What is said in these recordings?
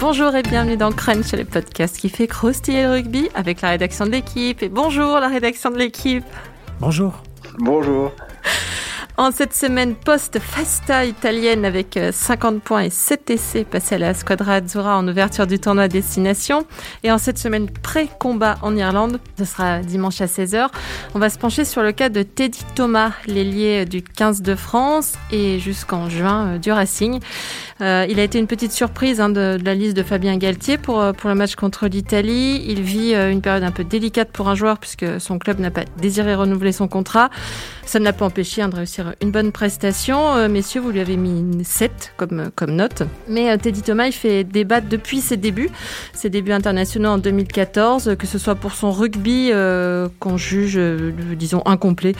Bonjour et bienvenue dans Crunch, le podcast qui fait croustiller le rugby avec la rédaction de l'équipe. Et bonjour la rédaction de l'équipe. Bonjour. Bonjour. En cette semaine post-festa italienne avec 50 euh, points et 7 essais passés à la Squadra Azzurra en ouverture du tournoi destination et en cette semaine pré-combat en Irlande, ce sera dimanche à 16h, on va se pencher sur le cas de Teddy Thomas, l'ailier du 15 de France et jusqu'en juin euh, du Racing. Euh, il a été une petite surprise hein, de, la liste de Fabien Galtier pour, pour le match contre l'Italie. Il vit une période un peu délicate pour un joueur puisque son club n'a pas désiré renouveler son contrat. Ça ne l'a pas empêché hein, de réussir une bonne prestation. Euh, messieurs, vous lui avez mis une 7 comme, comme note. Mais euh, Teddy Thomas, il fait débattre depuis ses débuts, ses débuts internationaux en 2014, que ce soit pour son rugby euh, qu'on juge, disons, incomplet,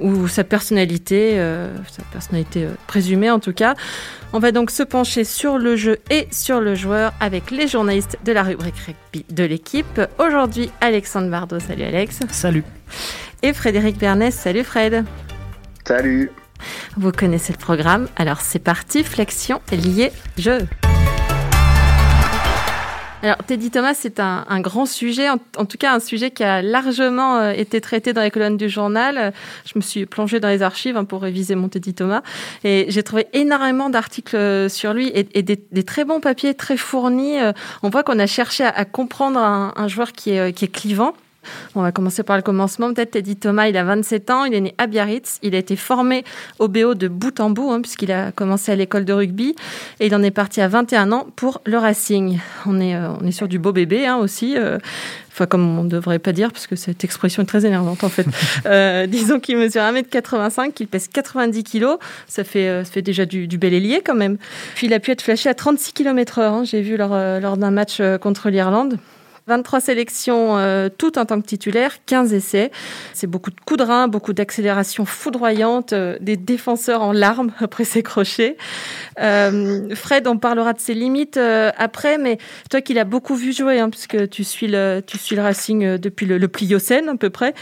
ou sa personnalité, sa personnalité présumée en tout cas. On va donc se pencher sur le jeu et sur le joueur avec les journalistes de la rubrique rugby de l'équipe. Aujourd'hui, Alexandre Bardot. Salut Alex. Salut et Frédéric Bernès. Salut Fred. Salut. Vous connaissez le programme, alors c'est parti, flexion liée jeu. Alors, Teddy Thomas, c'est un, grand sujet, en, tout cas un sujet qui a largement euh, été traité dans les colonnes du journal. Je me suis plongée dans les archives hein, pour réviser mon Teddy Thomas et j'ai trouvé énormément d'articles euh, sur lui et, des, très bons papiers, très fournis. Euh, on voit qu'on a cherché à, comprendre un, joueur qui est, qui est clivant. On va commencer par le commencement. Peut-être Teddy Thomas, il a 27 ans, il est né à Biarritz. Il a été formé au BO de bout en bout, hein, puisqu'il a commencé à l'école de rugby. Et il en est parti à 21 ans pour le Racing. On est, euh, on est sur du beau bébé hein, aussi. Euh, enfin, comme on ne devrait pas dire, parce que cette expression est très énervante en fait. Euh, disons qu'il mesure 1m85, qu'il pèse 90 kg. Ça fait, ça fait déjà du, bel ailier quand même. Puis il a pu être flashé à 36 km/h. Hein, j'ai vu lors, lors d'un match contre l'Irlande. 23 sélections euh, toutes en tant que titulaire, 15 essais. C'est beaucoup de coups de rein, beaucoup d'accélération foudroyante, euh, des défenseurs en larmes après ses crochets. Euh, Fred, on parlera de ses limites après, mais toi qui l'as beaucoup vu jouer, hein, puisque tu suis le, tu suis le Racing depuis le, le Pliocène à peu près.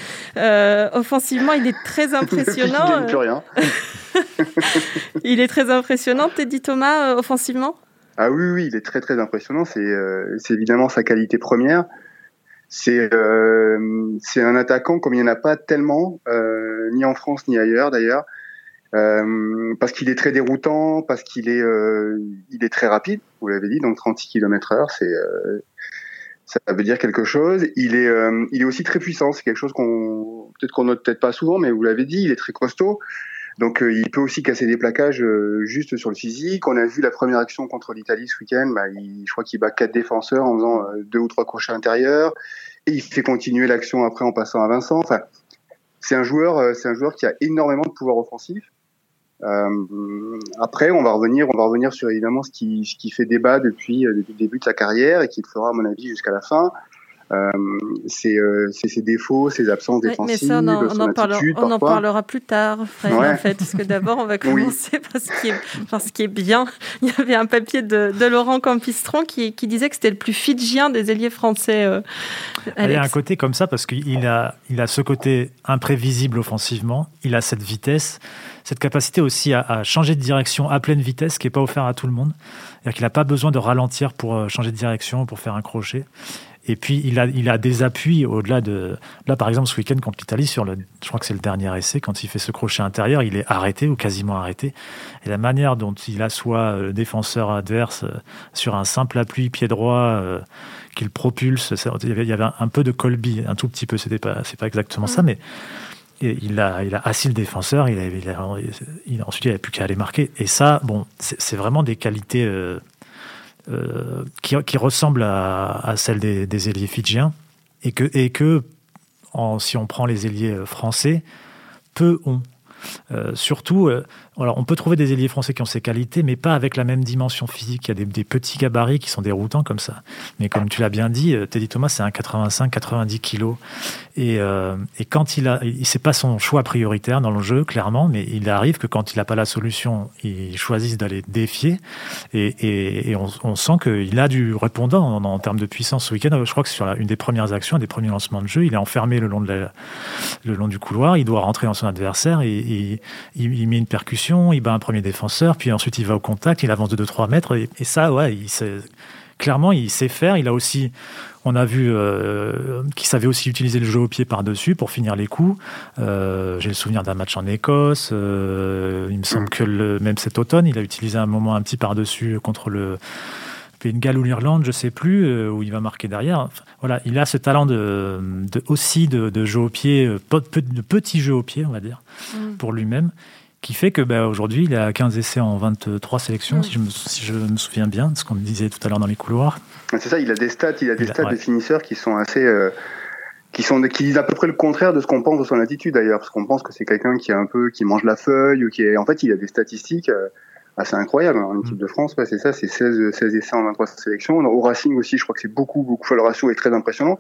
offensivement, il est très impressionnant. plus rien. il est très impressionnant, Teddy Thomas, offensivement? Ah oui, oui, il est très très impressionnant. C'est euh, évidemment sa qualité première. C'est euh, c'est un attaquant comme il n'y en a pas tellement, euh, ni en France ni ailleurs d'ailleurs, euh, parce qu'il est très déroutant, parce qu'il est euh, il est très rapide. Vous l'avez dit, donc 36 km/h, c'est ça veut dire quelque chose. Il est il est aussi très puissant. C'est quelque chose qu'on peut-être qu'on note peut-être pas souvent, mais vous l'avez dit, il est très costaud. Donc euh, il peut aussi casser des plaquages euh, juste sur le physique. On a vu la première action contre l'Italie ce week-end. Bah, je crois qu'il bat quatre défenseurs en faisant euh, deux ou trois crochets intérieurs. Et il fait continuer l'action après en passant à Vincent. Enfin, c'est un joueur, c'est un joueur qui a énormément de pouvoir offensif. après, on va revenir, on va revenir sur évidemment ce qui, ce qui fait débat depuis, depuis le début de sa carrière et qui le fera à mon avis jusqu'à la fin. Euh, c'est euh, ses défauts, ses absences défensives, mais ça, on en, on, en, parlera, on en parlera plus tard, Fred, en fait, parce que d'abord, on va commencer par, ce qui est, par ce qui est bien. Il y avait un papier de, de Laurent Campistron qui, qui disait que c'était le plus fidjien des ailiers français. Euh, il y a un côté comme ça, parce qu'il a, il a ce côté imprévisible offensivement, il a cette vitesse, cette capacité aussi à, à changer de direction à pleine vitesse, qui n'est pas offert à tout le monde. C'est-à-dire qu'il n'a pas besoin de ralentir pour euh, changer de direction, pour faire un crochet. Et puis, il a, il a des appuis au-delà de. Là, par exemple, ce week-end contre l'Italie, sur le, je crois que c'est le dernier essai, quand il fait ce crochet intérieur, il est arrêté ou quasiment arrêté. Et la manière dont il assoit le défenseur adverse euh, sur un simple appui pied droit euh, qu'il propulse, il y, avait, un peu de Colby, un tout petit peu, c'était pas, c'est pas exactement ça, mais il a, il a assis le défenseur, il, a, il, ensuite il n'avait plus qu'à aller marquer. Et ça, bon, c'est vraiment des qualités. Euh, euh, qui, ressemble à, celle des, des, ailiers fidjiens et que, et que si on prend les ailiers français, peu ont. Euh, surtout, euh, on peut trouver des ailiers français qui ont ces qualités, mais pas avec la même dimension physique. Il y a des, petits gabarits qui sont déroutants comme ça. Mais comme tu l'as bien dit, euh, Teddy Thomas, c'est un 85-90 kilos. Et, et, quand il a, c'est pas son choix prioritaire dans le jeu, clairement, mais il arrive que quand il n'a pas la solution, il choisisse d'aller défier. Et, on, sent qu'il a du répondant en, termes de puissance ce week-end. Je crois que sur une des premières actions, des premiers lancements de jeu, il est enfermé le long, du couloir. Il doit rentrer dans son adversaire et il, met une percussion, il bat un premier défenseur, puis ensuite il va au contact, il avance de 2-3 mètres. Et, ça, ouais, il clairement, il sait faire. Il a aussi, on a vu euh, qu'il savait aussi utiliser le jeu au pied par-dessus pour finir les coups. Euh, j'ai le souvenir d'un match en Écosse. Euh, il me semble que le, même cet automne, il a utilisé un moment un petit par-dessus contre le Pays de Galles ou l'Irlande, je sais plus, où il va marquer derrière. voilà, il a ce talent de, aussi de, jeu au pied, de petit jeu au pied, on va dire, mm. pour lui-même qui fait que bah, aujourd'hui, il a 15 essais en 23 sélections, si, je me, si, je me, souviens bien, ce qu'on disait tout à l'heure dans les couloirs. C'est ça, il a des stats, il a des stats de finisseurs qui sont assez. Euh, qui, sont, qui disent à peu près le contraire de ce qu'on pense de son attitude d'ailleurs, parce qu'on pense que c'est quelqu'un qui est un peu qui mange la feuille ou qui est en fait il a des statistiques euh, assez incroyables en équipe mm. de France. Ouais, c'est ça, c'est 16, 16 essais en 23 sélections. Au Racing aussi, je crois que c'est beaucoup beaucoup. Le ratio est très impressionnant.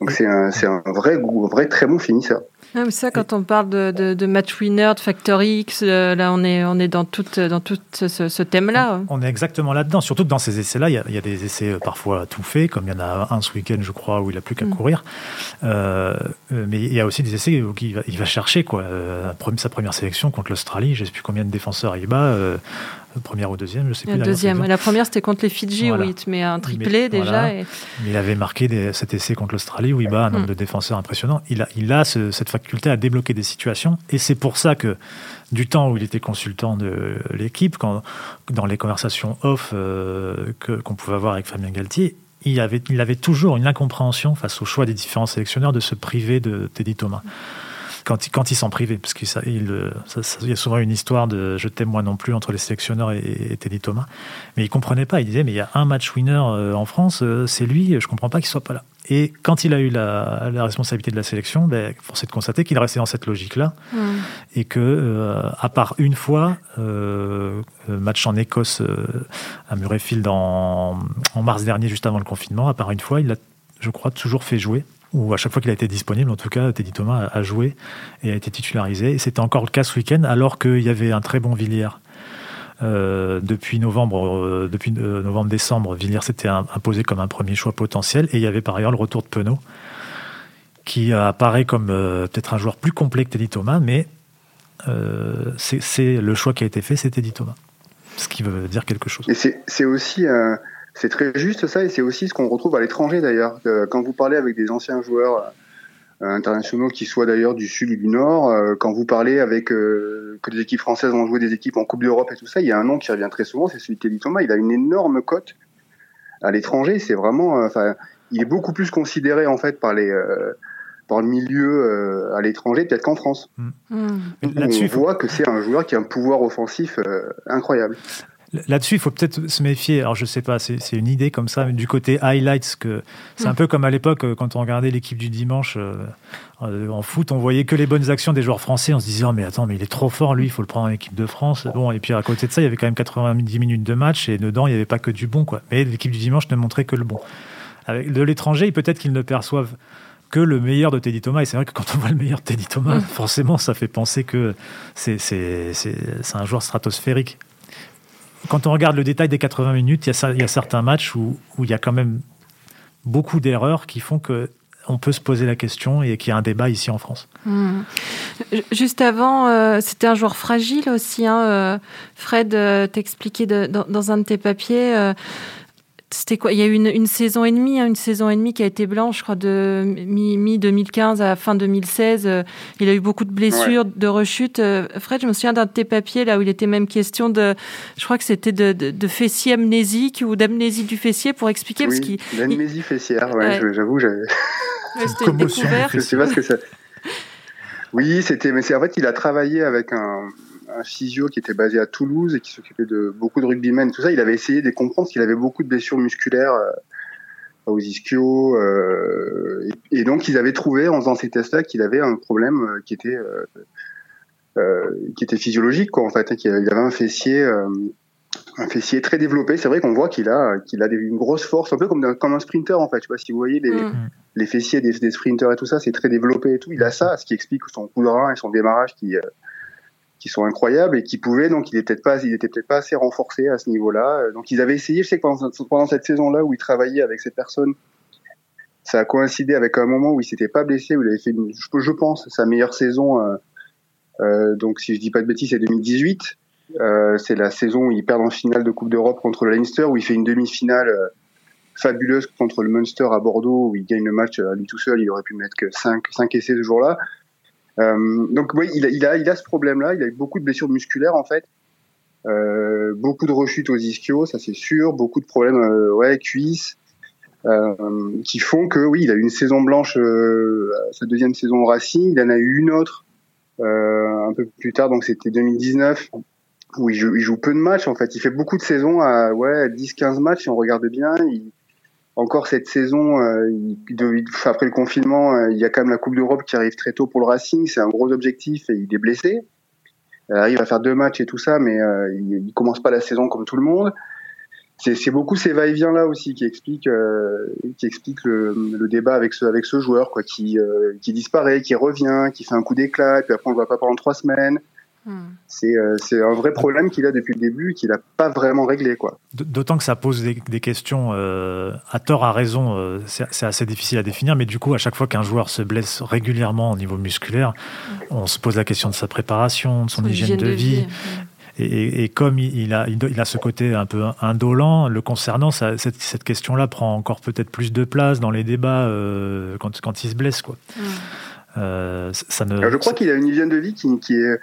Donc c'est un, un vrai, un vrai très bon finisseur. Ah, mais ça, quand on parle de, de, match winner, de Factor X, euh, là, on est, on est dans tout, dans tout ce, ce thème-là. On, est exactement là-dedans. Surtout que dans ces essais-là, il y, y, a des essais euh, parfois tout faits, comme il y en a un ce week-end, je crois, où il n'a plus qu'à mm. courir. Euh, mais il y a aussi des essais où il va, il va chercher quoi. sa première sélection contre l'Australie. Je ne sais plus combien de défenseurs il bat première ou deuxième, je sais plus. La deuxième. La première, c'était contre les Fidji, où il te met un triplé déjà. Et... il avait marqué des, cet essai contre l'Australie où il bat un nombre mm. de défenseurs impressionnant. Il a, il a cette faculté à débloquer des situations. Et c'est pour ça que, du temps où il était consultant de l'équipe, quand, dans les conversations off euh, qu'on pouvait avoir avec Fabien Galtier, il avait, il avait toujours une incompréhension face au choix des différents sélectionneurs de se priver de Teddy Thomas quand, quand ils s'en privaient, parce qu'il il, y a souvent une histoire de je t'aime moi non plus entre les sélectionneurs et, Teddy Thomas. Mais il comprenait pas. Il disait mais il y a un match winner euh, en France, euh, c'est lui. Je comprends pas qu'il soit pas là. Et quand il a eu la, responsabilité de la sélection, ben, force est de constater qu'il restait dans cette logique-là mmh. et que, euh, à part une fois, match en Écosse à Murrayfield en, en mars dernier, juste avant le confinement, à part une fois, il a, je crois, toujours fait jouer ou à chaque fois qu'il a été disponible, en tout cas, Teddy Thomas a joué et a été titularisé. Et c'était encore le cas ce week-end, alors qu'il y avait un très bon Villiers. Euh, depuis novembre, euh, depuis euh, novembre-décembre, Villiers s'était imposé comme un premier choix potentiel. Et il y avait par ailleurs le retour de Penaud, qui apparaît comme peut-être un joueur plus complet que Teddy Thomas, mais c'est le choix qui a été fait, c'est Teddy Thomas. Ce qui veut dire quelque chose. Et c'est aussi c'est très juste ça, et c'est aussi ce qu'on retrouve à l'étranger d'ailleurs. Quand vous parlez avec des anciens joueurs euh, internationaux qui soient d'ailleurs du sud ou du nord, euh, quand vous parlez avec euh, que des équipes françaises ont joué des équipes en Coupe d'Europe et tout ça, il y a un nom qui revient très souvent, c'est celui de Teddy Thomas. Il a une énorme cote à l'étranger. C'est vraiment, enfin, il est beaucoup plus considéré en fait par les par le milieu à l'étranger peut-être qu'en France. Mmh. Mmh. On voit que c'est un joueur qui a un pouvoir offensif incroyable. Là-dessus, il faut peut-être se méfier. Alors, je sais pas, c'est une idée comme ça, mais du côté highlights, que c'est un hmm. peu comme à l'époque euh, quand on regardait l'équipe du dimanche euh, euh, en foot, on voyait que les bonnes actions des joueurs français. On se disait, oh, mais attends, mais il est trop fort, lui, il faut le prendre en équipe de France. Bon, et puis à côté de ça, il y avait quand même 90 minutes de match et dedans, il n'y avait pas que du bon, quoi. Mais l'équipe du dimanche ne montrait que le bon. Avec de l'étranger, peut-être qu'ils ne perçoivent que le meilleur de Teddy Thomas. Et c'est vrai que quand on voit le meilleur de Teddy Thomas, hmm. forcément, ça fait penser que c'est un joueur stratosphérique quand on regarde le détail des 80 minutes, il y a, certains matchs où, il y a quand même beaucoup d'erreurs qui font que on peut se poser la question et qu'il y a un débat ici en France. Hmm. Juste avant, euh, c'était un joueur fragile aussi. Hein, euh, Fred euh, t'expliquait dans, dans, un de tes papiers c'était quoi? Il y a eu une, saison et demie, hein, une saison et demie qui a été blanche, je crois, de mi-2015 à fin 2016. Euh, il a eu beaucoup de blessures, de rechutes. Euh, Fred, je me souviens d'un de tes papiers là où il était même question de, je crois que c'était de, de, fessier amnésique ou d'amnésie du fessier pour expliquer. Oui, l'amnésie fessière, ouais, j'avoue, j'avais. c'était une découverte. Je sais pas ce que ça. Oui, c'était, mais c'est en fait, il a travaillé avec un, un physio qui était basé à Toulouse et qui s'occupait de beaucoup de rugbymen, tout ça. Il avait essayé de comprendre qu'il avait beaucoup de blessures musculaires euh, aux ischio. Euh, et, donc, ils avaient trouvé, en faisant ces tests-là, qu'il avait un problème euh, qui était, qui était physiologique, quoi, en fait. Hein, qu'il avait un fessier un fessier très développé. C'est vrai qu'on voit qu'il a, qu'il a une grosse force, un peu comme, comme un sprinter en fait. Tu vois, si vous voyez les, mm. les fessiers des, des, sprinters et tout ça, c'est très développé et tout. Il a ça, ce qui explique son coup de rein et son démarrage qui, qui sont incroyables et qui pouvaient donc il était peut-être pas assez renforcé à ce niveau-là euh, donc ils avaient essayé je sais que pendant, cette saison-là où il travaillait avec ces personnes ça a coïncidé avec un moment où il s'était pas blessé où il avait fait je, pense sa meilleure saison euh, euh, donc si je dis pas de bêtises c'est 2018 c'est la saison où il perd en finale de Coupe d'Europe contre le Leinster, où il fait une demi-finale fabuleuse contre le Munster à Bordeaux, où il gagne le match à lui tout seul. Il aurait pu mettre que 5, 5 essais ce jour-là. Donc oui, il a, il a, il a ce problème-là. Il a eu beaucoup de blessures musculaires en fait. Euh, beaucoup de rechutes aux ischios, ça c'est sûr, beaucoup de problèmes euh, ouais, cuisses, euh, qui font que oui, il a eu une saison blanche, sa deuxième saison au Racing, il en a eu une autre un peu plus tard, donc c'était 2019, où il joue, il joue, peu de matchs en fait. Il fait beaucoup de saisons à ouais 10-15 matchs si on regarde bien. Encore cette saison, il, après le confinement, il y a quand même la Coupe d'Europe qui arrive très tôt pour le Racing. C'est un gros objectif et il est blessé. Il arrive à faire deux matchs et tout ça, mais euh, il, il, commence pas la saison comme tout le monde. C'est beaucoup ces va-et-vient là aussi qui expliquent euh, qui explique le, le, débat avec ce avec ce joueur quoi, qui euh, qui disparaît, qui revient, qui fait un coup d'éclat, puis après on le voit pas pendant trois semaines. Hmm. Euh, c'est un vrai problème qu'il a depuis le début qu'il n'a pas vraiment réglé. quoi. D'autant que ça pose des, questions euh, à tort, à raison, euh, c'est assez difficile à définir, mais du coup, à chaque fois qu'un joueur se blesse régulièrement au niveau musculaire, on se pose la question de sa préparation, de son, hygiène, de, vie. Et, comme il a, il a ce côté un peu indolent, le concernant, ça, cette, cette question-là prend encore peut-être plus de place dans les débats quand, quand, il se blesse. Quoi. Hmm. ça ne... je crois qu'il a une hygiène de vie qui, qui est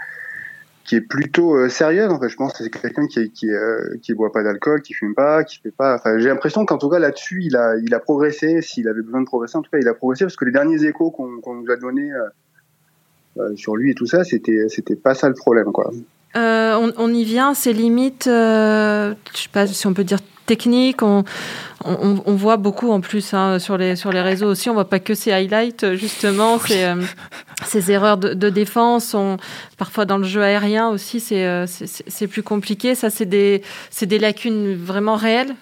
qui est plutôt euh, sérieuse en fait. Je pense que c'est quelqu'un qui qui euh, qui boit pas d'alcool qui fume pas qui fait pas enfin j'ai l'impression qu'en tout cas là-dessus il a il a progressé s'il avait besoin de progresser. En tout cas il a progressé parce que les derniers échos qu'on qu'on nous a donnés euh, euh, sur lui et tout ça c'était c'était pas ça le problème quoi on, on, y vient ses limites je sais pas si on peut dire techniques on on, on, voit beaucoup en plus hein, sur, les, sur les réseaux aussi. On voit pas que ces highlights, justement, ces, euh, ces erreurs de, de, défense. On, parfois dans le jeu aérien aussi, c'est euh, plus compliqué. Ça, c'est des, des lacunes vraiment réelles?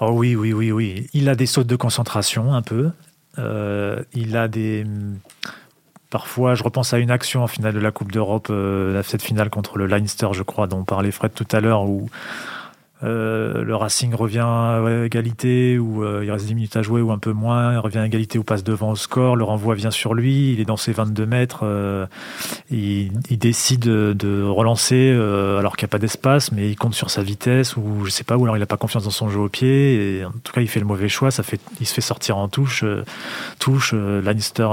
Oh oui, oui, oui, oui. Il a des sautes de concentration un peu. Euh, il a des. Parfois, je repense à une action en finale de la Coupe d'Europe, euh, cette finale contre le Leinster, je crois, dont parlait Fred tout à l'heure, où euh, le Racing revient à égalité ou euh, il reste 10 minutes à jouer ou un peu moins, il revient à égalité ou passe devant au score, le renvoi vient sur lui, il est dans ses 22 mètres, euh, il, il, décide de relancer alors qu'il n'y a pas d'espace, mais il compte sur sa vitesse ou je sais pas, ou alors il n'a pas confiance dans son jeu au pied, et en tout cas il fait le mauvais choix, ça fait, il se fait sortir en touche, touche, Leinster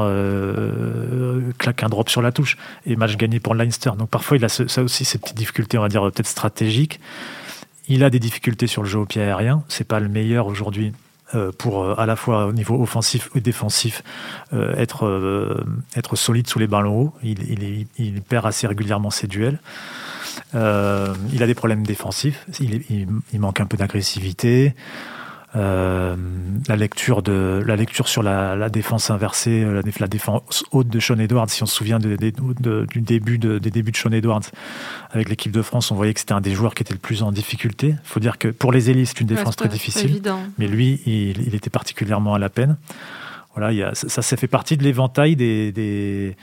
claque un drop sur la touche, et match gagné pour Leinster. Donc parfois il a ça aussi ces petites difficultés, on va dire peut-être stratégiques. Il a des difficultés sur le jeu au pied aérien. C'est pas le meilleur aujourd'hui euh, pour euh, à la fois au niveau offensif et défensif euh, être, être solide sous les ballons hauts. Il, il, perd assez régulièrement ses duels. il a des problèmes défensifs. Il manque un peu d'agressivité. Euh, la lecture de la lecture sur la, la défense inversée, euh, la, la, défense haute de Sean Edwards. Si on se souvient de, de, du début de, des débuts de Sean Edwards avec l'équipe de France, on voyait que c'était un des joueurs qui était le plus en difficulté. Il faut dire que pour les élites, c'est une défense très difficile, mais lui, il, il, était particulièrement à la peine. Voilà, il y a, ça, ça fait partie de l'éventail des, des,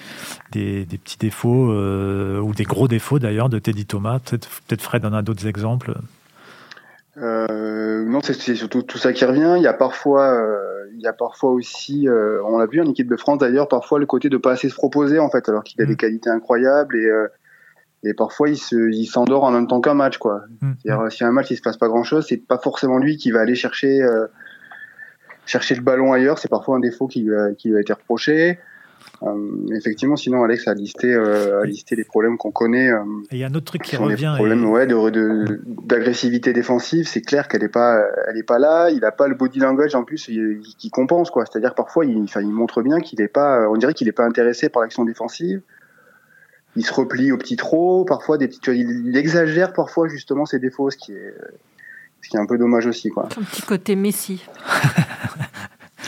des, des, petits défauts euh, ou des gros défauts d'ailleurs de Teddy Thomas. Peut-être peut Fred en a d'autres exemples. Euh, c'est surtout tout ça qui revient. Il y a parfois, euh, il y a parfois aussi, euh, on l'a vu en équipe de France d'ailleurs, parfois le côté de pas assez se proposer en fait, alors qu'il a des mm. qualités incroyables et euh, et parfois il se, il s'endort en même temps qu'un match quoi. Mm. C'est-à-dire si un match il se passe pas grand chose, c'est pas forcément lui qui va aller chercher chercher le ballon ailleurs. C'est parfois un défaut qui lui a, qui lui a été reproché. Euh, effectivement, sinon Alex a listé, euh, a listé les problèmes qu'on connaît. Euh, il y a un autre truc qui revient. Problème, ouais, de, d'agressivité défensive. C'est clair qu'elle est pas, elle est pas là. Il a pas le body language en plus qui compense quoi. C'est-à-dire parfois il, il montre bien qu'il est pas, on dirait qu'il est pas intéressé par l'action défensive. Il se replie au petit trop. Parfois des petits, il, exagère parfois justement ses défauts, ce qui est, ce qui est un peu dommage aussi quoi. Un petit côté Messi.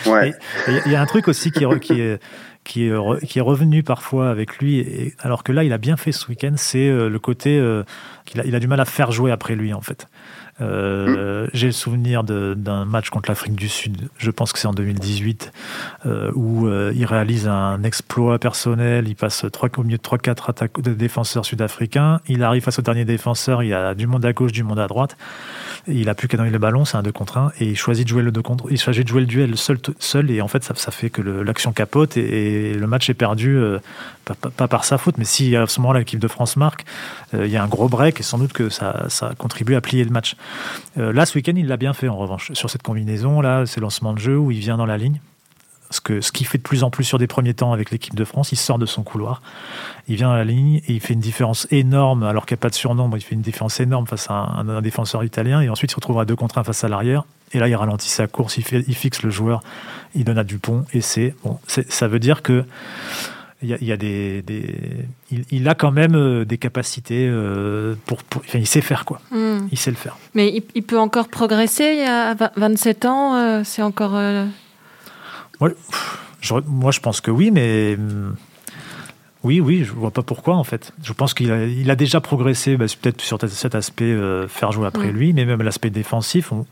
ouais. Il y a un truc aussi qui, qui est qui est, qui est revenu parfois avec lui, et, alors que là, il a bien fait ce week-end, c'est euh, le côté euh, qu'il a, il a du mal à faire jouer après lui, en fait. Euh, mm. J'ai le souvenir d'un match contre l'Afrique du Sud, je pense que c'est en 2018, euh, où euh, il réalise un exploit personnel, il passe au milieu de 3-4 de défenseurs sud-africains, il arrive face au dernier défenseur, il y a du monde à gauche, du monde à droite, il a plus qu'à donner le ballon, c'est un 2 contre 1, et il choisit de jouer le 2 contre, il choisit de jouer le duel seul, seul. Et en fait, ça, ça fait que l'action capote et, le match est perdu, pas, par sa faute, mais si à ce moment-là l'équipe de France marque, euh, il y a un gros break et sans doute que ça, contribue à plier le match. Euh, là, ce week-end, il l'a bien fait en revanche. Sur cette combinaison, là, c'est lancement de jeu où il vient dans la ligne ce qu'il fait de plus en plus sur des premiers temps avec l'équipe de France, il sort de son couloir, il vient à la ligne et il fait une différence énorme, alors qu'il n'y a pas de surnombre, il fait une différence énorme face à un, défenseur italien, et ensuite il se retrouve à deux contre un face à l'arrière, et là il ralentit sa course, il, il fixe le joueur, il donne à Dupont, et c'est bon, ça veut dire que il y a, des, il, a quand même euh, des capacités euh, pour, il sait faire quoi. Hmm. Il sait le faire. Mais il, peut encore progresser à 27 ans, euh, c'est encore moi, je pense que oui, mais hum, oui, oui, je vois pas pourquoi en fait. Je pense qu'il a, il a déjà progressé, bah, peut-être sur cet aspect euh, faire jouer après lui, mais même l'aspect défensif. On,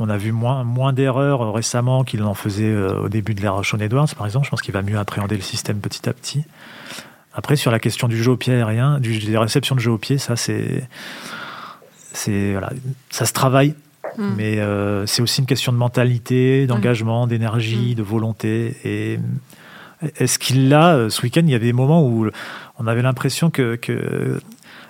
a vu moins, moins d'erreurs récemment qu'il en faisait euh, au début de l'ère Sean Edwards, par exemple. Je pense qu'il va mieux appréhender le système petit à petit. Après, sur la question du jeu au pied aérien, du, des réceptions de jeu au pied, ça c'est, voilà, ça se travaille Mm. Mais euh, c'est aussi une question de mentalité, d'engagement, mm. d'énergie, mm. de volonté. Et est-ce qu'il l'a euh, Ce week-end, il y avait des moments où on avait l'impression que, que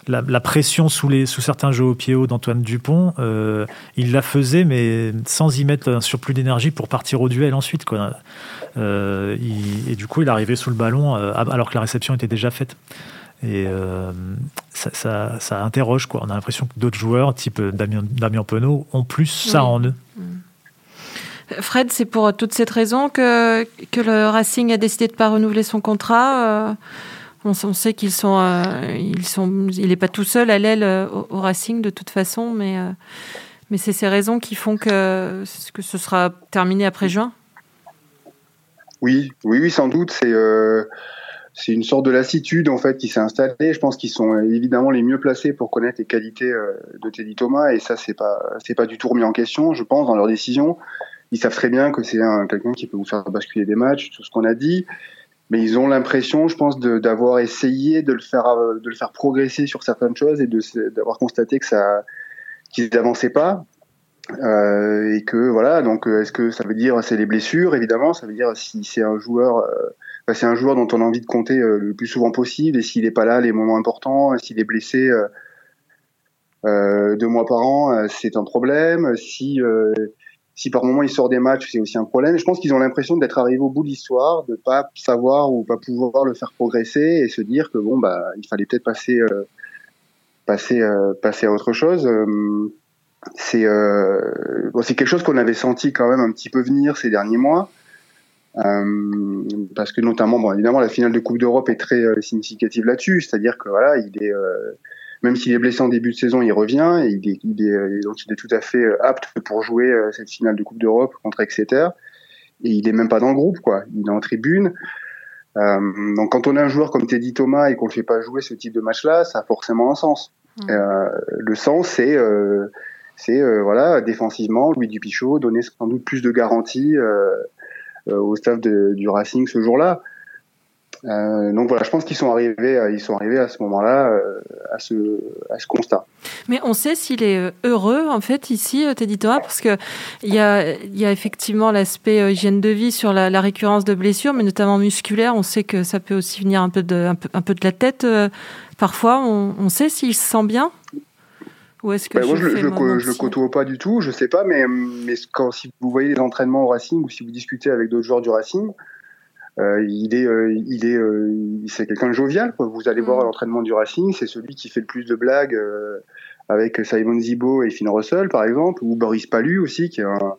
la, pression sous, les, sous certains jeux au pied haut d'Antoine Dupont, euh, il la faisait, mais sans y mettre un surplus d'énergie pour partir au duel ensuite. Quoi. et du coup, il arrivait sous le ballon alors que la réception était déjà faite. Et euh, ça, ça, interroge. Quoi. On a l'impression que d'autres joueurs, type Damien, Damien Penaud, ont plus ça en eux. Fred, c'est pour toute cette raison que, que le Racing a décidé de ne pas renouveler son contrat. Euh, on, sait qu'ils sont, euh, ils sont, il n'est pas tout seul à l'aile au, Racing de toute façon, mais, mais c'est ces raisons qui font que, que ce sera terminé après juin. Oui, oui, oui, sans doute. C'est c'est une sorte de lassitude en fait qui s'est installée. Je pense qu'ils sont euh, évidemment les mieux placés pour connaître les qualités euh, de Teddy Thomas et ça c'est pas c'est pas du tout remis en question. Je pense dans leurs décisions, ils savent très bien que c'est quelqu'un qui peut vous faire basculer des matchs, tout ce qu'on a dit, mais ils ont l'impression, je pense, d'avoir essayé de le faire euh, de le faire progresser sur certaines choses et d'avoir constaté que ça qu'ils n'avançaient pas. Euh, et que voilà, donc est-ce que ça veut dire c'est les blessures Évidemment, ça veut dire si c'est un joueur c'est un joueur dont on a envie de compter euh, le plus souvent possible. Et s'il n'est pas là, les moments importants, s'il est blessé euh, euh, deux mois par an, c'est un problème. Si si par moment il sort des matchs, c'est aussi un problème. Je pense qu'ils ont l'impression d'être arrivés au bout de l'histoire, de pas savoir ou pas pouvoir le faire progresser et se dire que bon bah il fallait peut-être passer passer passer à autre chose. c'est bon, c'est quelque chose qu'on avait senti quand même un petit peu venir ces derniers mois. Euh, parce que notamment, bon, évidemment, la finale de Coupe d'Europe est très euh, significative là-dessus, c'est-à-dire que voilà, il est euh, même s'il est blessé en début de saison, il revient et il est, il est, donc il est tout à fait apte pour jouer cette finale de Coupe d'Europe contre Exeter. Et il est même pas dans le groupe, quoi. Il est en tribune. Euh, donc quand on a un joueur comme Teddy Thomas et qu'on le fait pas jouer ce type de match-là, ça a forcément un sens. Mmh. Euh, le sens, c'est c'est voilà défensivement, Louis Dupichot donner sans doute plus de garanties euh, au staff de, du Racing ce jour-là. Euh, donc voilà, je pense qu'ils sont arrivés, ils sont arrivés à ce moment-là euh, à ce à ce constat. Mais on sait s'il est heureux en fait ici, Teddy Thomas, parce que il y a il y a effectivement l'aspect hygiène de vie sur la, la, récurrence de blessures, mais notamment musculaire. On sait que ça peut aussi venir un peu de un peu, un peu de la tête. parfois, on, on sait s'il se sent bien. Ou est-ce que bah, moi, je, je, le côtoie pas du tout, je sais pas, mais, mais quand si vous voyez les entraînements au Racing ou si vous discutez avec d'autres joueurs du Racing, euh, il est, euh, il est, euh, c'est quelqu'un de jovial. Quoi. Vous allez voir mm. l'entraînement du Racing, c'est celui qui fait le plus de blagues euh, avec Simon Zibo et Finn Russell, par exemple, ou Boris Palu aussi, qui est un,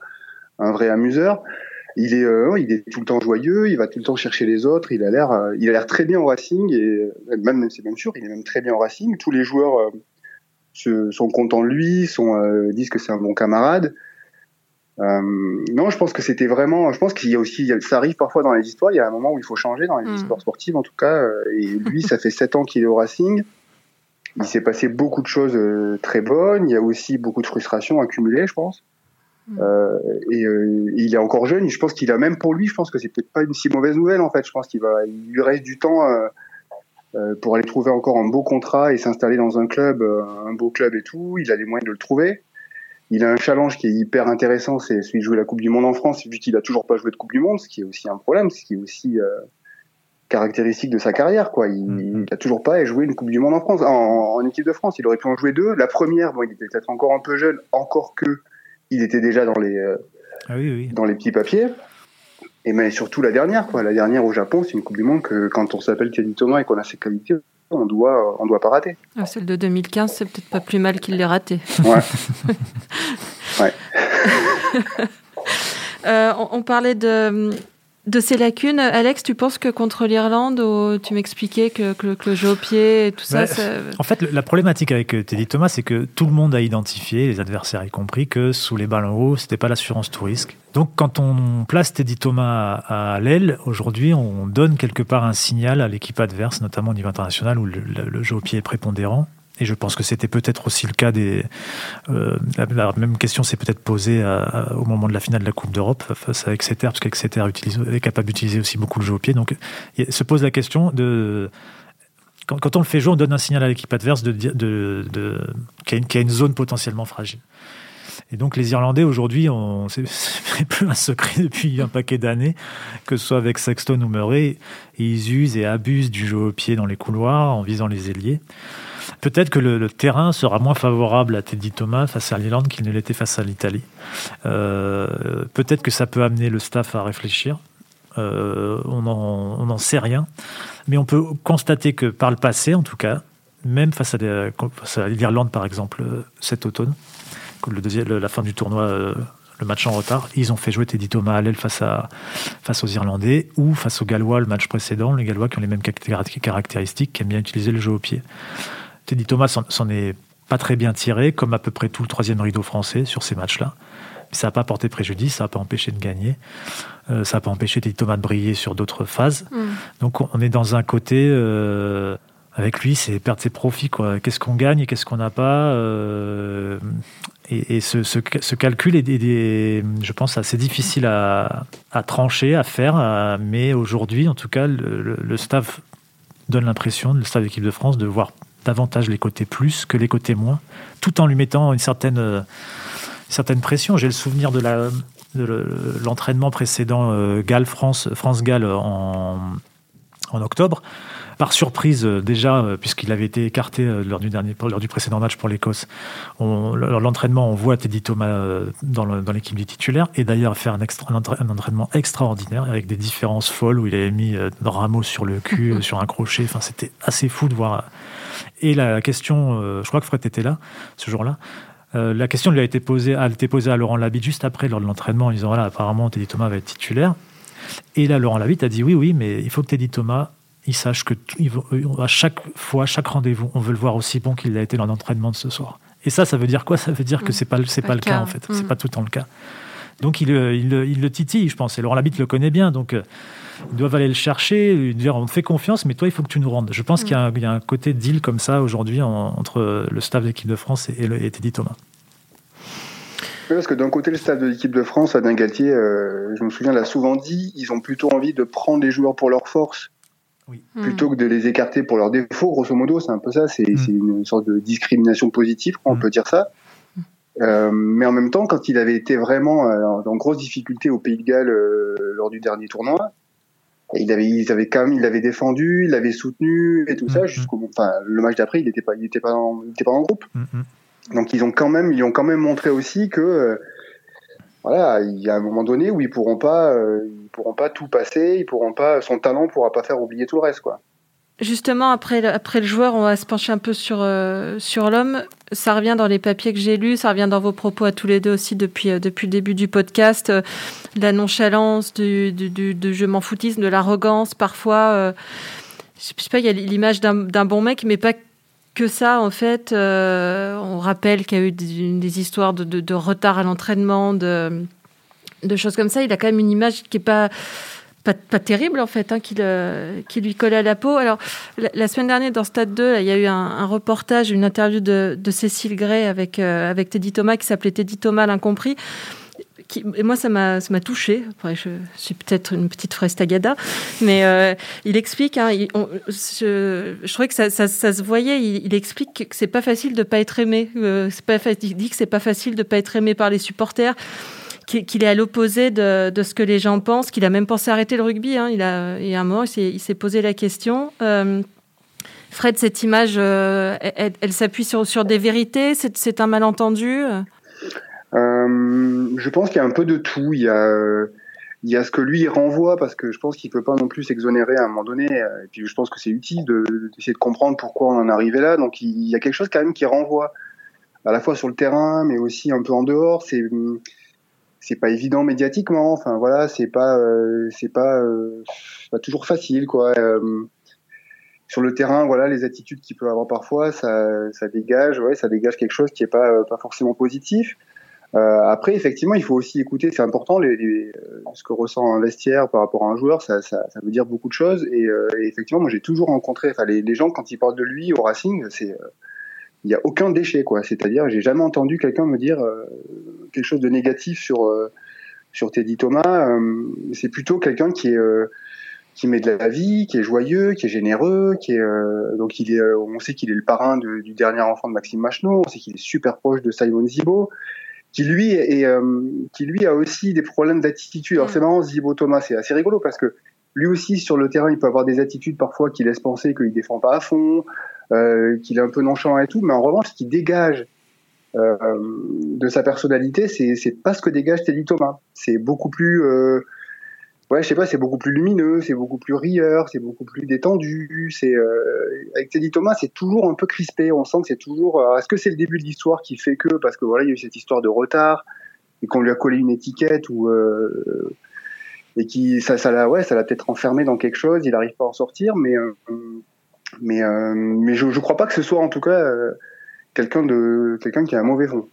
un vrai amuseur. Il est, euh, il est tout le temps joyeux, il va tout le temps chercher les autres. Il a l'air, il a l'air très bien au Racing et même, c'est même sûr, il est même très bien au Racing. Tous les joueurs sont contents de lui, sont, euh, disent que c'est un bon camarade. Euh, non, je pense que c'était vraiment. Je pense qu'il y a aussi, ça arrive parfois dans les histoires. Il y a un moment où il faut changer dans les mm. histoires sportives, en tout cas. Euh, et lui, ça fait sept ans qu'il est au Racing. Il s'est passé beaucoup de choses très bonnes. Il y a aussi beaucoup de frustrations accumulées, je pense. Mm. Euh, et il est encore jeune. Je pense qu'il a même pour lui, je pense que c'est peut-être pas une si mauvaise nouvelle en fait. Je pense qu'il va, il lui reste du temps euh, pour aller trouver encore un beau contrat et s'installer dans un club, euh, un beau club et tout. Il a les moyens de le trouver. Il a un challenge qui est hyper intéressant, c'est celui de jouer la Coupe du Monde en France, vu qu'il a toujours pas joué de Coupe du Monde, ce qui est aussi un problème, ce qui est aussi euh, caractéristique de sa carrière, quoi. Il, mm-hmm. a toujours pas joué une Coupe du Monde en France, en, équipe de France. Il aurait pu en jouer deux. La première, bon, il était peut-être encore un peu jeune, encore que il était déjà dans les euh, ah dans les petits papiers. Et mais surtout la dernière, quoi. La dernière au Japon, c'est une Coupe du Monde que quand on s'appelle Teddy Thomas et qu'on a ses qualités, on doit, on doit pas rater. Ah, celle de 2015, c'est peut-être pas plus mal qu'il l'ait raté. Ouais. ouais. Euh, on, parlait de, de ces lacunes. Alex, tu penses que contre l'Irlande, tu m'expliquais que, que, le jeu au pied et tout ça, En fait, la problématique avec euh, Teddy Thomas, c'est que tout le monde a identifié, les adversaires y compris, que sous les ballons hauts, c'était pas l'assurance tout risque. Donc, quand on place Teddy Thomas à, l'aile, aujourd'hui, on donne quelque part un signal à l'équipe adverse, notamment au niveau international où le jeu au pied est prépondérant. Et je pense que c'était peut-être aussi le cas des. Euh, la, même question s'est peut-être posée au moment de la finale de la Coupe d'Europe face à Exeter, parce qu'Exeter est capable d'utiliser aussi beaucoup le jeu au pied. Donc, il se pose la question de. Quand, on le fait jouer, on donne un signal à l'équipe adverse de, qu'il y, a une zone potentiellement fragile. Et donc les Irlandais aujourd'hui, c'est plus un secret depuis un paquet d'années, que ce soit avec Sexton ou Murray, ils usent et abusent du jeu au pied dans les couloirs en visant les ailiers. Peut-être que le, terrain sera moins favorable à Teddy Thomas face à l'Irlande qu'il ne l'était face à l'Italie. Euh, peut-être que ça peut amener le staff à réfléchir. Euh, on n'en sait rien. Mais on peut constater que par le passé, en tout cas, même face à, l'Irlande, par exemple, cet automne, le deuxième, la fin du tournoi, euh, le match en retard, ils ont fait jouer Teddy Thomas à l'aile face, face aux Irlandais ou face aux Gallois le match précédent, les Gallois qui ont les mêmes caractéristiques, qui aiment bien utiliser le jeu au pied. Teddy Thomas s'en est pas très bien tiré, comme à peu près tout le troisième rideau français sur ces matchs-là. Ça n'a pas porté préjudice, ça n'a pas empêché de gagner. Euh, ça n'a pas empêché Teddy Thomas de briller sur d'autres phases. Mm. Donc on est dans un côté... Euh, avec lui, c'est perdre ses profits. Qu'est-ce qu'on gagne et qu'est-ce qu'on n'a pas euh, Et, ce, ce, calcul est, je pense, assez difficile à, trancher, à faire. mais aujourd'hui, en tout cas, le, le staff donne l'impression, le staff d'équipe de France, de voir davantage les côtés plus que les côtés moins, tout en lui mettant une certaine, euh, certaine pression. J'ai le souvenir de la l'entraînement précédent euh, France France Galles en, en octobre par surprise euh, déjà, puisqu'il avait été écarté lors du, dernier, lors du précédent match pour l'Écosse. L'entraînement, on voit Teddy Thomas dans l'équipe des titulaires, et d'ailleurs faire un, extra, un, entraînement extraordinaire avec des différences folles où il avait mis Ramos sur le cul, sur un crochet. Enfin, c'était assez fou de voir et la question, euh, je crois que Fred était là ce jour-là. Euh, la question lui a été posée, a été posée à Laurent Labitte juste après, lors de l'entraînement, en disant voilà, apparemment, Teddy Thomas va être titulaire. Et là, Laurent Labitte a dit oui, oui, mais il faut que Teddy Thomas il sache que à chaque fois, chaque rendez-vous, on veut le voir aussi bon qu'il l'a été dans l'entraînement de ce soir. Et ça, ça veut dire quoi? Ça veut dire que c'est pas c'est pas, le cas, en fait. C'est mm. pas tout le temps le cas. Donc il, il, il, le titille, je pense. Et Laurent Labitte le connaît bien, donc ils doivent aller le chercher, lui dire on te fait confiance, mais toi, il faut que tu nous rendes. Je pense qu'il y, a un côté deal comme ça aujourd'hui entre le staff de l'équipe de France et, et, Teddy Thomas. parce que d'un côté, le staff de l'équipe de France, Adin Galtier, euh, je me souviens, l'a souvent dit, ils ont plutôt envie de prendre les joueurs pour leur force plutôt que de les écarter pour leurs défauts, grosso modo. C'est un peu ça, c'est mm. une sorte de discrimination positive, on mm. peut dire ça. Euh, mais en même temps, quand il avait été vraiment euh, en grosse difficulté au Pays de Galles lors du dernier tournoi, il avait, ils avaient quand même, il l'avait défendu, il l'avait soutenu et tout ça mm-hmm. jusqu'au, enfin, le match d'après, il n'était pas, il était pas, il était pas le groupe. Mm-hmm. Donc ils ont quand même, ils ont quand même montré aussi que, euh, voilà, il y a un moment donné où ils pourront pas, euh, ils pourront pas tout passer, ils pourront pas, son talent pourra pas faire oublier tout le reste, quoi. Justement, après le, joueur, on va se pencher un peu sur, euh, sur l'homme. Ça revient dans les papiers que j'ai lus, ça revient dans vos propos à tous les deux aussi depuis, euh, depuis le début du podcast. Euh, la nonchalance, du, du, je m'en foutisme, de l'arrogance, parfois. je sais pas, il y a l'image d'un bon mec, mais pas que ça, en fait. on rappelle qu'il y a eu des, histoires de, de, retard à l'entraînement, de, de choses comme ça. Il a quand même une image qui est pas pas, terrible en fait, hein, qui, qui, lui collait à la peau. Alors la, semaine dernière dans Stade 2, il y a eu un, reportage, une interview de, Cécile Gray avec, euh, avec Teddy Thomas qui s'appelait Teddy Thomas l'incompris et moi, ça m'a touché. Après, je, suis peut-être une petite fraise tagada, mais il explique. Hein, je, je, trouvais que ça, ça, se voyait. Il, explique que c'est pas facile de pas être aimé. c'est pas, il dit que c'est pas facile de pas être aimé par les supporters qu'il est à l'opposé de, de, ce que les gens pensent, qu'il a même pensé arrêter le rugby. Hein. Il, a, un moment, il s'est posé la question. Euh, Fred, cette image, euh, elle, s'appuie sur, sur, des vérités? C'est un malentendu? Euh, Je pense qu'il y a un peu de tout. Il y a, il y a ce que lui renvoie, parce que je pense qu'il ne peut pas non plus s'exonérer à un moment donné. Et puis je pense que c'est utile d'essayer de, de, comprendre pourquoi on en est arrivé là. Donc il y a quelque chose quand même qui renvoie, à la fois sur le terrain, mais aussi un peu en dehors. C'est c'est pas évident médiatiquement. Enfin voilà, c'est pas euh, c'est pas euh, toujours facile quoi. Euh, sur le terrain, voilà, les attitudes qu'il peut avoir parfois, ça, ça dégage, ouais, ça dégage quelque chose qui est pas pas forcément positif. après, effectivement, il faut aussi écouter, c'est important, ce que ressent un vestiaire par rapport à un joueur, ça, ça, veut dire beaucoup de choses. Et, et effectivement, moi, j'ai toujours rencontré, enfin, les, les, gens quand ils parlent de lui au Racing, c'est il n'y a aucun déchet, quoi. C'est-à-dire, j'ai jamais entendu quelqu'un me dire euh, quelque chose de négatif sur euh, sur Teddy Thomas. Euh, c'est plutôt quelqu'un qui est qui met de la vie, qui est joyeux, qui est généreux, qui est donc il est, on sait qu'il est le parrain du dernier enfant de Maxime Machneau, on sait qu'il est super proche de Simon Zibo, qui lui est, qui lui a aussi des problèmes d'attitude. Alors c'est marrant, Zibo Thomas, c'est assez rigolo parce que lui aussi sur le terrain, il peut avoir des attitudes parfois qui laissent penser qu'il défend pas à fond, euh, qu'il est un peu nonchalant et tout, mais en revanche, ce qui dégage euh, de sa personnalité, c'est pas ce que dégage Teddy Thomas. C'est beaucoup plus euh, ouais, je sais pas, c'est beaucoup plus lumineux, c'est beaucoup plus rieur, c'est beaucoup plus détendu. C'est avec Teddy Thomas, c'est toujours un peu crispé. On sent que c'est toujours. Est-ce que c'est le début de l'histoire qui fait que parce que voilà, il y a eu cette histoire de retard et qu'on lui a collé une étiquette ou et qui ça ça l'a ouais, ça l'a peut-être enfermé dans quelque chose. Il n'arrive pas à en sortir, mais mais je ne crois pas que ce soit en tout cas euh, quelqu'un de quelqu'un qui a un mauvais fond.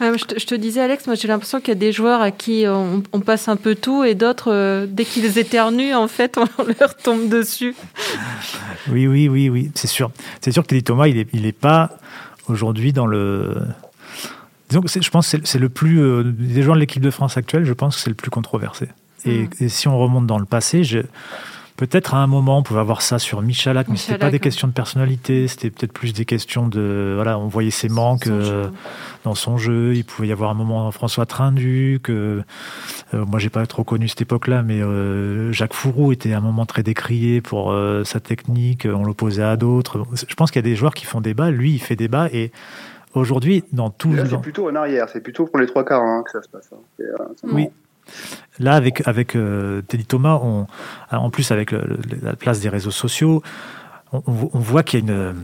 je, te, disais, Alex, moi j'ai l'impression qu'il y a des joueurs à qui on, passe un peu tout et d'autres, euh, dès qu'ils éternuent, en fait, on leur tombe dessus. Oui, oui, oui, oui, c'est sûr. C'est sûr que Teddy Thomas, il n'est il est pas aujourd'hui dans le. Disons que je pense que c'est le plus. des joueurs de l'équipe de France actuelle, je pense que c'est le plus controversé. Et, hmm. et, si on remonte dans le passé, je Peut-être à un moment, on pouvait avoir ça sur Michalak, mais c'était pas des questions de personnalité, c'était peut-être plus des questions de. Voilà, on voyait ses manques euh, dans son jeu. Il pouvait y avoir un moment François Trindu, que euh, moi j'ai pas trop connu cette époque-là, mais euh, Jacques Fourou était à un moment très décrié pour sa technique. On l'opposait à d'autres. Je pense qu'il y a des joueurs qui font débat. Lui, il fait débat et aujourd'hui, dans tout. C'est plutôt en arrière. C'est plutôt pour les trois quarts hein, que ça se passe. Hein. oui. Là, avec, avec euh, Teddy Thomas, en plus avec la place des réseaux sociaux, on, voit qu'il y a une...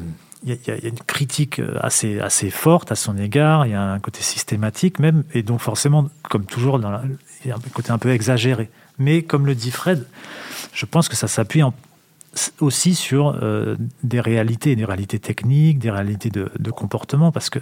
Critique assez, assez forte à son égard, il y a un côté systématique même, et donc forcément, comme toujours, il y a un côté un peu exagéré. Mais comme le dit Fred, je pense que ça s'appuie aussi sur euh, des réalités, des réalités techniques, des réalités de, de comportement, parce que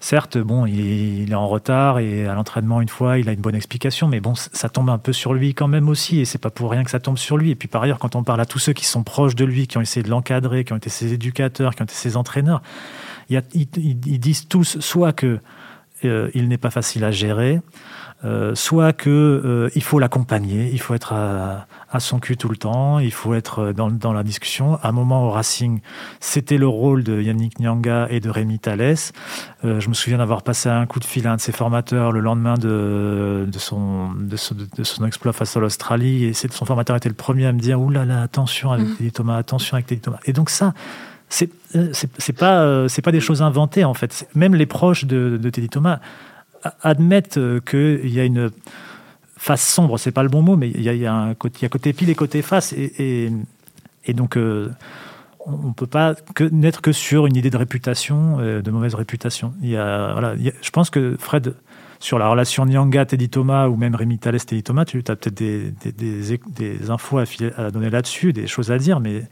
Certes, bon, il est, en retard et à l'entraînement une fois, il a une bonne explication, mais bon, ça tombe un peu sur lui quand même aussi, et c'est pas pour rien que ça tombe sur lui. Et puis par ailleurs, quand on parle à tous ceux qui sont proches de lui, qui ont essayé de l'encadrer, qui ont été ses éducateurs, qui ont été ses entraîneurs, ils, disent tous soit que euh, il n'est pas facile à gérer, euh, soit que euh, il faut l'accompagner, il faut être à, son cul tout le temps, il faut être dans, dans la discussion. À un moment au Racing, c'était le rôle de Yannick Nyanga et de Rémi Thalès. Je me souviens d'avoir passé un coup de fil à un de ses formateurs le lendemain de, de, son, de, son, exploit face à l'Australie, et son formateur était le premier à me dire là, attention avec mmh. Teddy Thomas, attention avec Teddy Thomas. Et donc ça, c'est c'est pas c'est pas des choses inventées en fait. Même les proches de, Teddy Thomas admettent euh, qu'il y a une face sombre, c'est pas le bon mot, mais il y a, un côté, y a côté pile et côté face. Et, et, donc, euh, on peut pas que, n'être que sur une idée de réputation, euh, de mauvaise réputation. Il y voilà, je pense que Fred, sur la relation Nyanga, Teddy Thomas ou même Rémi Thalès, Teddy Thomas, tu as peut-être des, des, infos à, à donner là-dessus, des choses à dire, mais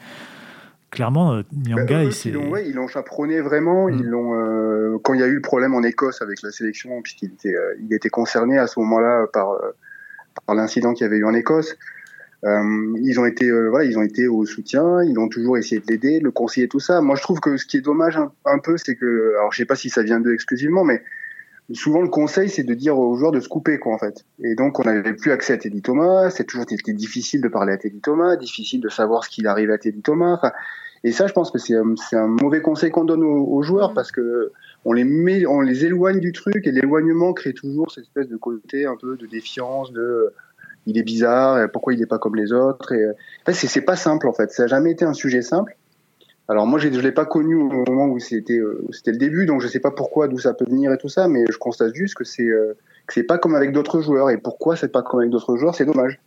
clairement, euh, Nyanga, bah, il Ils l'ont chaperonné vraiment. Ils mm. l'ont, euh, quand il y a eu le problème en Écosse avec la sélection, puisqu'il était, euh, il était concerné à ce moment-là par, par l'incident qu'il y avait eu en Écosse. ils ont été, voilà, ils ont été au soutien. Ils ont toujours essayé de l'aider, de le conseiller, tout ça. Moi, je trouve que ce qui est dommage un, peu, c'est que, alors, je sais pas si ça vient d'eux exclusivement, mais souvent le conseil c'est de dire aux joueurs de se couper quoi en fait. Et donc on n'avait plus accès à Teddy Thomas, c'est toujours été difficile de parler à Teddy Thomas, difficile de savoir ce qu'il arrive à Teddy Thomas. Enfin, et ça je pense que c'est un mauvais conseil qu'on donne aux, joueurs parce que on les met, on les éloigne du truc et l'éloignement crée toujours cette espèce de côté un peu de défiance, de il est bizarre, pourquoi il n'est pas comme les autres. Et, en fait, c'est pas simple en fait, ça n'a jamais été un sujet simple. Alors moi, je ne l'ai pas connu au moment où c'était euh, c'était le début, donc je ne sais pas pourquoi, d'où ça peut venir et tout ça, mais je constate juste que c'est euh, que c'est pas comme avec d'autres joueurs. Et pourquoi c'est pas comme avec d'autres joueurs, c'est dommage.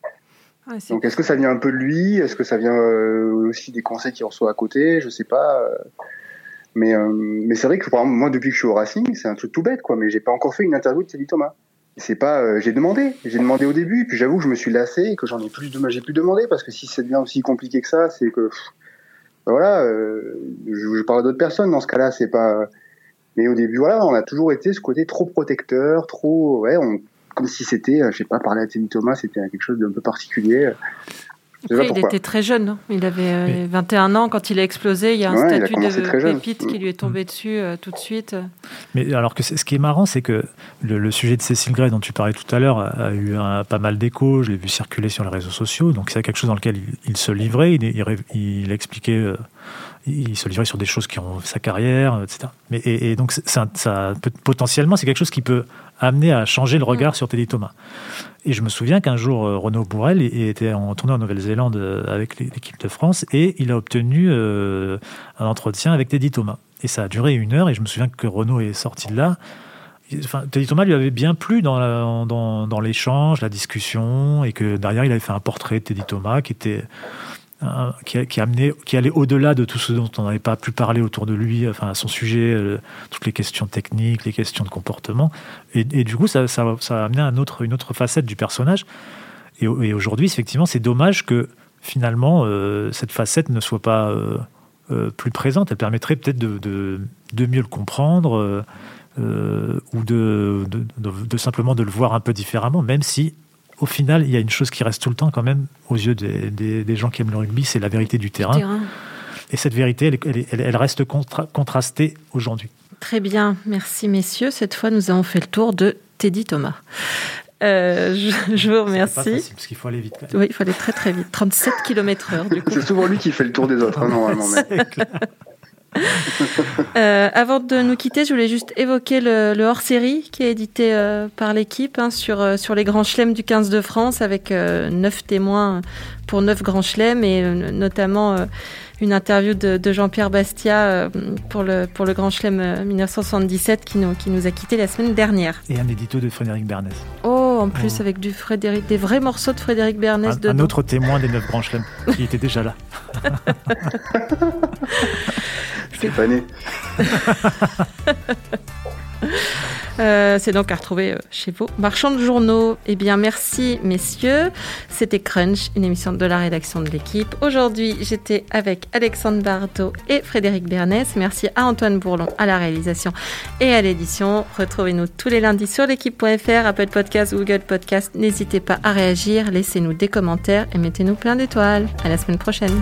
donc est-ce que ça vient un peu de lui? Est-ce que ça vient euh, aussi des conseils qu'il reçoit à côté? Je sais pas. Mais mais c'est vrai que moi, depuis que je suis au Racing, c'est un truc tout bête, quoi. Mais j'ai pas encore fait une interview de Teddy Thomas. C'est pas, j'ai demandé, j'ai demandé au début, puis j'avoue que je me suis lassé et que j'en ai plus, j'ai plus demandé parce que si ça devient aussi compliqué que ça, c'est que voilà, euh, je, parle d'autres personnes dans ce cas-là, c'est pas. Mais au début, voilà, on a toujours été ce côté trop protecteur, trop, ouais, on, comme si c'était, euh, je sais pas, parler à Teddy Thomas, c'était quelque chose d'un peu particulier. Après, il était très jeune. Hein. Il avait 21 euh, ans quand il a explosé. Il y a un statut de pépite qui lui est tombé dessus euh, tout de suite. Mais alors que ce qui est marrant, c'est que le, sujet de Cécile Gray dont tu parlais tout à l'heure a, eu pas mal d'échos. Je l'ai vu circuler sur les réseaux sociaux. Donc c'est quelque chose dans lequel il, se livrait. Il, il, expliquait. Euh, il se livrait sur des choses qui ont sa carrière, etc. Mais, et, donc, ça, ça, potentiellement, c'est quelque chose qui peut amener à changer le regard mm. sur Teddy Thomas. Et je me souviens qu'un jour, euh, Renaud Bourrel était en tournée en Nouvelle-Zélande euh, avec l'équipe de France et il a obtenu euh, un entretien avec Teddy Thomas. Et ça a duré une heure et je me souviens que Renaud est sorti de là. Teddy Thomas lui avait bien plu dans, dans l'échange, la discussion, et que derrière il avait fait un portrait de Teddy Thomas qui était qui, allait au-delà de tout ce dont on n'avait pas pu parler autour de lui, enfin à son sujet, euh, toutes les questions techniques, les questions de comportement. Et, du coup, ça, ça, ça, a amené un une autre facette du personnage. Et, aujourd'hui, effectivement, c'est dommage que finalement euh, cette facette ne soit pas euh, plus présente. Elle permettrait peut-être de, mieux le comprendre. ou de, de, simplement de le voir un peu différemment, même si au final, il y a une chose qui reste tout le temps quand même aux yeux des, gens qui aiment le rugby, c'est la vérité du terrain. Et cette vérité, elle, reste contrastée aujourd'hui. Très bien, merci messieurs. Cette fois, nous avons fait le tour de Teddy Thomas. Euh, je, vous remercie. Pas facile, parce qu'il faut aller vite. Oui, il faut aller très très vite. 37 km/h du coup. C'est souvent lui qui fait le tour des autres, hein, normalement. Euh, avant de nous quitter, je voulais juste évoquer le, hors-série qui est édité euh, par l'équipe hein, sur, euh, sur les grands chelems du 15 de France avec neuf témoins pour neuf grands chelems et notamment une interview de, Jean-Pierre Bastia pour, le, pour le Grand Chelem 1977 qui nous, qui nous a quittés la semaine dernière. Et un édito de Frédéric Bernès. Oh, en plus oh. avec du Frédéric, des vrais morceaux de Frédéric Bernès. Un, un autre témoin des neuf Grands Chelems qui était déjà là. Euh, c'est donc à retrouver euh, chez vous. Marchand de journaux, eh bien merci messieurs. C'était Crunch, une émission de la rédaction de l'équipe. Aujourd'hui, j'étais avec Alexandre Bardot et Frédéric Bernès. Merci à Antoine Bourlon à la réalisation et à l'édition. Retrouvez-nous tous les lundis sur l'équipe.fr, Apple Podcast, Google Podcast. N'hésitez pas à réagir, laissez-nous des commentaires et mettez-nous plein d'étoiles. À la semaine prochaine.